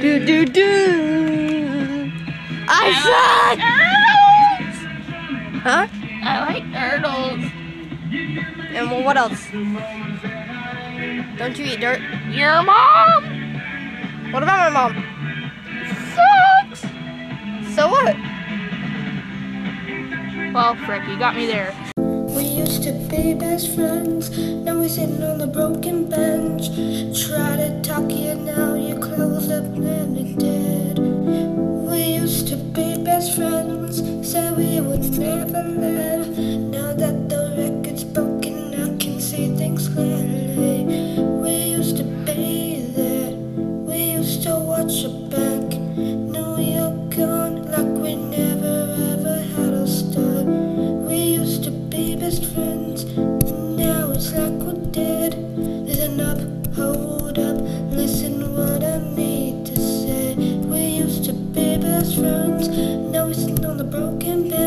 Do do do. I suck. Huh? I like turtles. And well, what else? Don't you eat dirt? Your mom What about my mom? sucks. So what? Well, frick, you got me there. Used to be best friends. Now we're sitting on the broken bench. Try to talk you now, you close up and it did. We used to be best friends. Said we would never live. Now that the record's broken, I can see things clearly. We used to be there. We used to watch a back.